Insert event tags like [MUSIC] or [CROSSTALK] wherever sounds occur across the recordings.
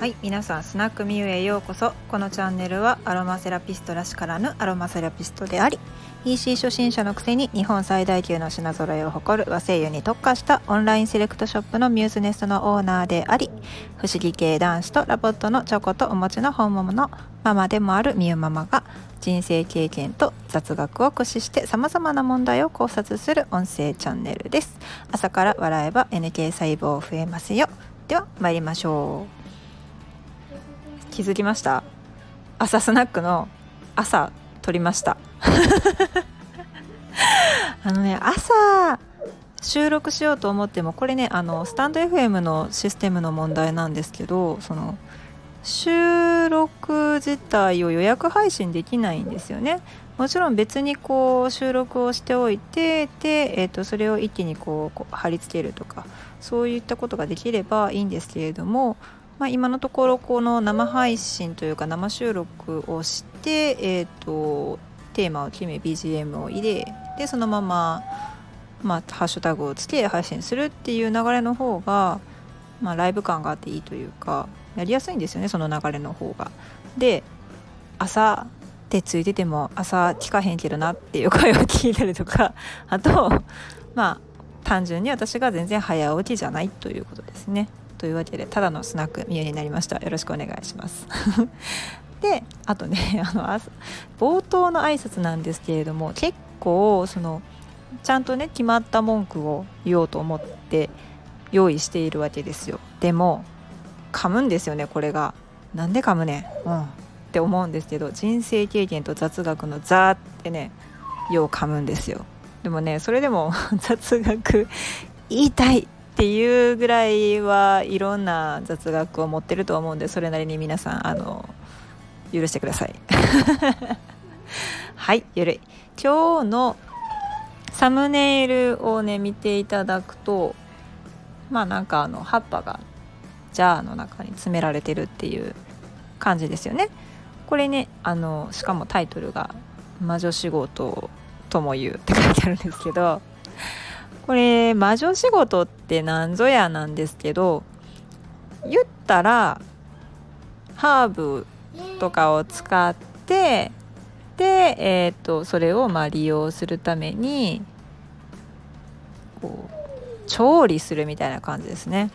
はい皆さんスナックミュへようこそ。このチャンネルはアロマセラピストらしからぬアロマセラピストであり EC 初心者のくせに日本最大級の品揃えを誇る和精油に特化したオンラインセレクトショップのミューズネストのオーナーであり不思議系男子と LOVOT のチョコとお餅の本物のママでもあるミュママが人生経験と雑学を駆使してさまざまな問題を考察する音声チャンネルです。朝から笑えば NK 細胞増えますよ。では参りましょう。気づきました。朝スナックの朝撮りました。[LAUGHS] あのね朝収録しようと思ってもこれねあのスタンド FM のシステムの問題なんですけどその収録自体を予約配信できないんですよね。もちろん別にこう収録をしておいてで、えー、とそれを一気にこう貼り付けるとかそういったことができればいいんですけれどもまあ、今のところこの生配信というか生収録をして、えーと、テーマを決め BGM を入れでそのまま、まあ、ハッシュタグをつけ配信するっていう流れの方が、まあ、ライブ感があっていいというかやりやすいんですよねその流れの方が。で朝ってついてても朝聞かへんけどなっていう声を聞いたりとかあとまあ単純に私が全然早起きじゃないということですね。というわけでただのスナックミュになりました。よろしくお願いします。[LAUGHS] であとね [LAUGHS] あの冒頭の挨拶なんですけれども結構そのちゃんとね決まった文句を言おうと思って用意しているわけですよ。でも噛むんですよねこれが。なんで噛むねん、うん、って思うんですけど人生経験と雑学の「ザー」ってねよう噛むんですよ。でもねそれでも [LAUGHS] 雑学言いたいっていうぐらいはいろんな雑学を持ってると思うんでそれなりに皆さんあの許してください。[LAUGHS] はいゆるい。今日のサムネイルをね見ていただくとまあなんかあの葉っぱがジャーの中に詰められてるっていう感じですよね。これねあのしかもタイトルが「魔女仕事とも言う」って書いてあるんですけどこれ魔女仕事って何ぞやなんですけど言ったらハーブとかを使ってで、えーと、それをまあ利用するためにこう調理するみたいな感じですね。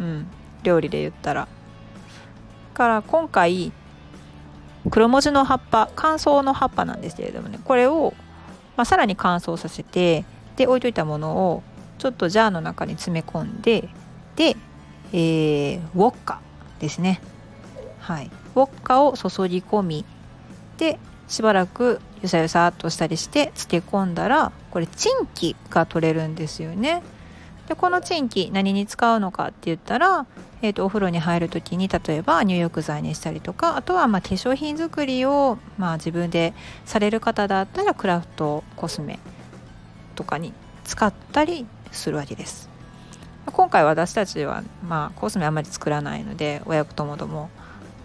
うん、料理で言ったら。から今回黒文字の葉っぱ乾燥の葉っぱなんですけれどもねこれを、まあ、さらに乾燥させてで置いといたものをちょっとジャーの中に詰め込んでで、えー、ウォッカですね。はい。ウォッカを注ぎ込みでしばらくゆさゆさっとしたりして漬け込んだらこれチンキが取れるんですよね。でこのチンキ何に使うのかって言ったら、えーと、お風呂に入る時に例えば入浴剤にしたりとかあとはま化粧品作りを、まあ、自分でされる方だったらクラフトコスメとかに使ったりするわけです。今回私たちは、まあ、コスメあんまり作らないので親子ともども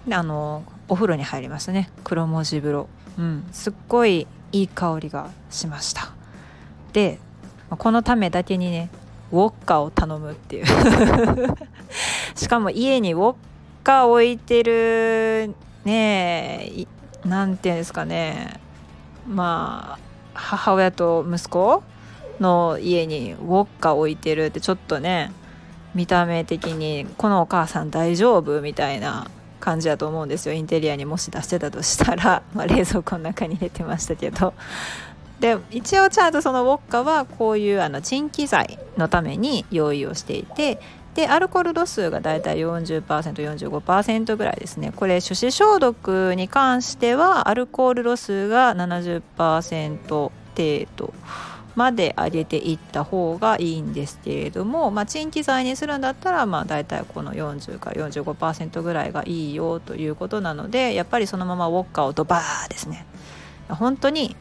あのお風呂に入りますね。黒文字風呂、うん、すっごいいい香りがしました。でこのためだけにねウォッカを頼むっていう。[LAUGHS] しかも家にウォッカ置いてるねえなんていうんですかね。まあ母親と息子の家にウォッカ置いてるってちょっとね見た目的にこのお母さん大丈夫みたいな感じだと思うんですよ。インテリアにもし出してたとしたら、[LAUGHS] まあ、冷蔵庫の中に入れてましたけど。で一応ちゃんとそのウォッカはこういうあのチン機材のために用意をしていてでアルコール度数がだいたい 40%45% ぐらいですね。これ手指消毒に関してはアルコール度数が70%程度。まで上げていった方がいいんですけれども、まあ、賃機材にするんだったら、まあ、大体この40から45%ぐらいがいいよということなのでやっぱりそのままウォッカをドバーですね。本当に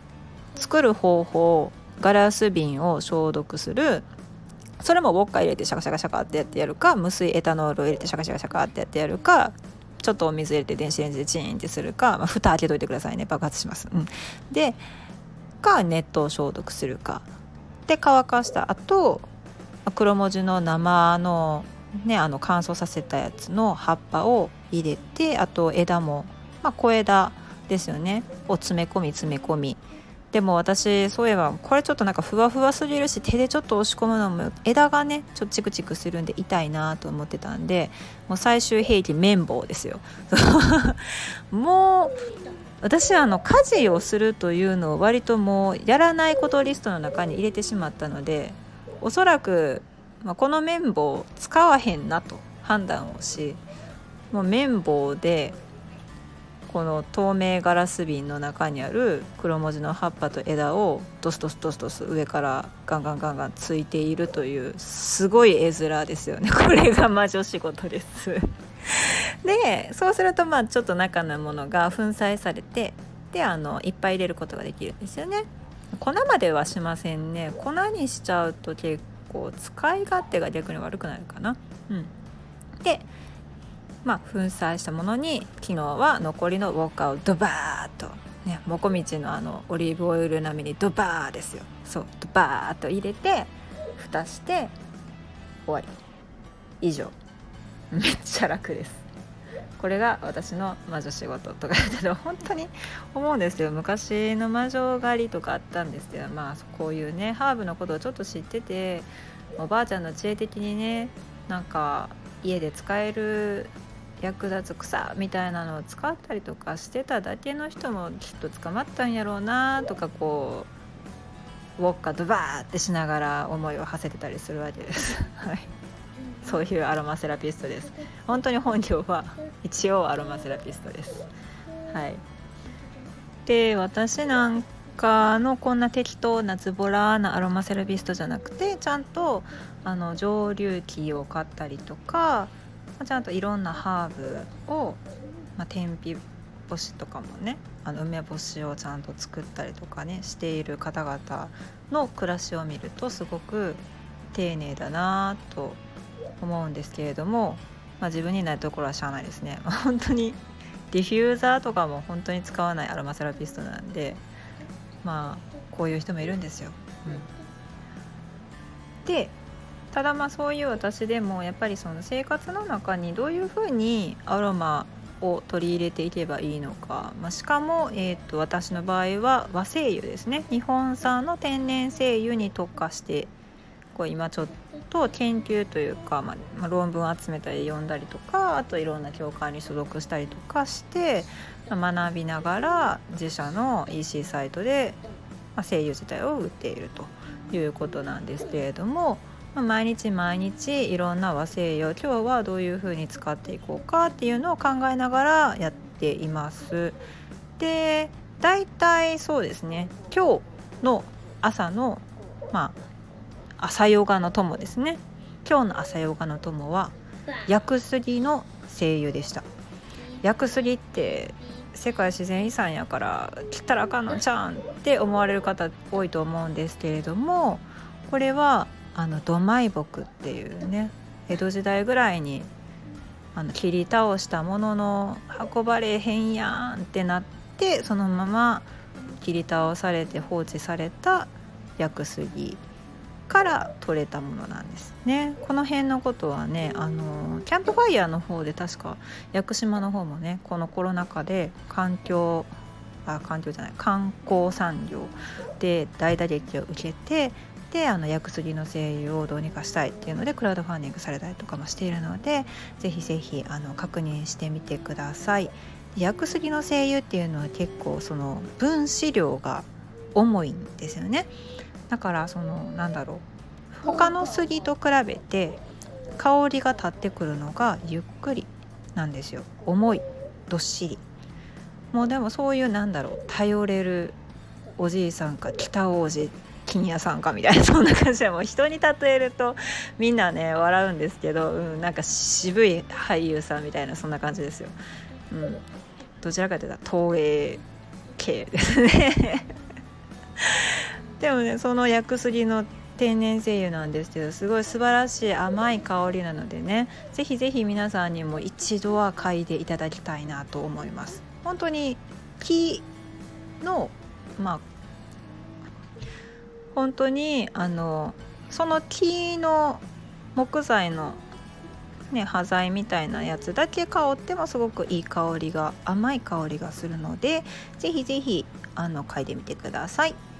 作る方法ガラス瓶を消毒する。それもウォッカ入れてシャカシャカシャカってやってやるか無水エタノールを入れてシャカシャカシャカってやってやるかちょっとお水入れて電子レンジでチーンってするか、まあ、蓋開けといてくださいね。爆発します。うん、でか熱湯消毒するか。で乾かした後黒文字の生のねあの乾燥させたやつの葉っぱを入れてあと枝も、まあ、小枝ですよね。を詰め込み詰め込み。でも私そういえばこれちょっとなんかふわふわすぎるし手でちょっと押し込むのも枝がねちょっとチクチクするんで痛いなと思ってたんでもう最終兵器綿棒ですよ。[LAUGHS] もう私はあの家事をするというのを割ともうやらないことリストの中に入れてしまったのでおそらく、まあ、この綿棒使わへんなと判断をしもう綿棒でこの透明ガラス瓶の中にある黒文字の葉っぱと枝をドスドスドスドス上からガンガンガンガンついているというすごい絵面ですよね。これが魔女仕事です。でそうするとまあちょっと中のものが粉砕されてであのいっぱい入れることができるんですよね。粉まではしませんね。粉にしちゃうと結構使い勝手が逆に悪くなるかな。うん。でまあ、粉砕したものに昨日は残りのウォッカーをドバーッとねもこみちのあのオリーブオイル並みにドバーですよ。そうドバーッと入れて蓋して終わり。以上。めっちゃ楽です。これが私の魔女仕事とか本当に思うんですよ昔の魔女狩りとかあったんですけどまあこういうねハーブのことをちょっと知ってておばあちゃんの知恵的にねなんか家で使える役立つ草みたいなのを使ったりとかしてただけの人もきっと捕まったんやろうなとかこうウォッカドバーってしながら思いを馳せてたりするわけです。[LAUGHS] はいそういうアロマセラピストです。本当に本業は一応アロマセラピストです。はい。で私なんかのこんな適当なズボラなアロマセラピストじゃなくてちゃんとあの蒸留器を買ったりとかちゃんといろんなハーブを、まあ、天日干しとかもねあの梅干しをちゃんと作ったりとかねしている方々の暮らしを見るとすごく丁寧だなと思うんですけれども、まあ、自分にないところはしゃあないですね。[LAUGHS] 本当にディフューザーとかも本当に使わないアロマセラピストなんでまあこういう人もいるんですよ。うん、でただまあそういう私でもやっぱりその生活の中にどういうふうにアロマを取り入れていけばいいのか、まあ、しかも、えーと、私の場合は和精油ですね。日本産の天然精油に特化してこう今ちょっと研究というか、まあ、論文集めたり読んだりとかあといろんな教会に所属したりとかして、学びながら自社の EC サイトで、まあ、精油自体を売っているということなんですけれども。毎日毎日いろんな和製油今日はどういうふうに使っていこうかっていうのを考えながらやっています。で大体そうですね今日の朝のまあ朝ヨガの友ですね。今日の朝ヨガの友は薬杉の精油でした。薬杉って世界自然遺産やから切ったらあかんのちゃんって思われる方多いと思うんですけれどもこれはあの土埋木っていうね江戸時代ぐらいにあの切り倒したものの運ばれへんやんってなってそのまま切り倒されて放置された薬杉から取れたものなんですねこの辺のことはねあのキャンプファイヤーの方で確か屋久島の方もねこのコロナ禍で環境あ環境じゃない観光産業で大打撃を受けてであの薬杉の声優をどうにかしたいっていうのでクラウドファンディングされたりとかもしているのでぜひぜひあの確認してみてください。薬杉の声優っていうのは結構その分子量が重いんですよねだからそのなんだろう。他の杉と比べて香りが立ってくるのがゆっくりなんですよ。重いどっしり。もうでもそういうなんだろう頼れるおじいさんか北王子金屋さんかみたいな [LAUGHS] そんな感じでもう人に例えるとみんなね笑うんですけど、うん、なんか渋い俳優さんみたいなそんな感じですよ。うん、どちらかというと東映系ですね。でもねその薬杉の天然精油なんですけどすごい素晴らしい甘い香りなのでねぜひぜひ皆さんにも一度は嗅いでいただきたいなと思います本当に木のまあ本当にあのその木の木材のね端材みたいなやつだけ香ってもすごくいい香りが甘い香りがするのでぜひぜひあの嗅いでみてください。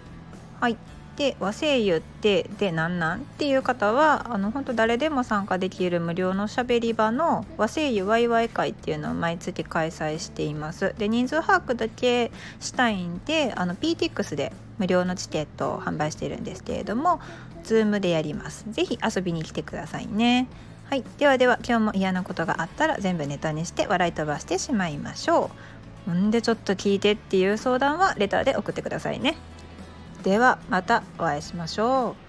はい。で和声優ってでなんなん？っていう方はあの本当誰でも参加できる無料のしゃべり場の和声優ワイワイ会っていうのを毎月開催しています。で人数把握だけしたいんであの PTX で無料のチケットを販売してるんですけれども Zoom でやります。是非遊びに来てくださいね。はい。ではでは今日も嫌なことがあったら全部ネタにして笑い飛ばしてしまいましょう。んでちょっと聞いてっていう相談はレターで送ってくださいね。ではまたお会いしましょう。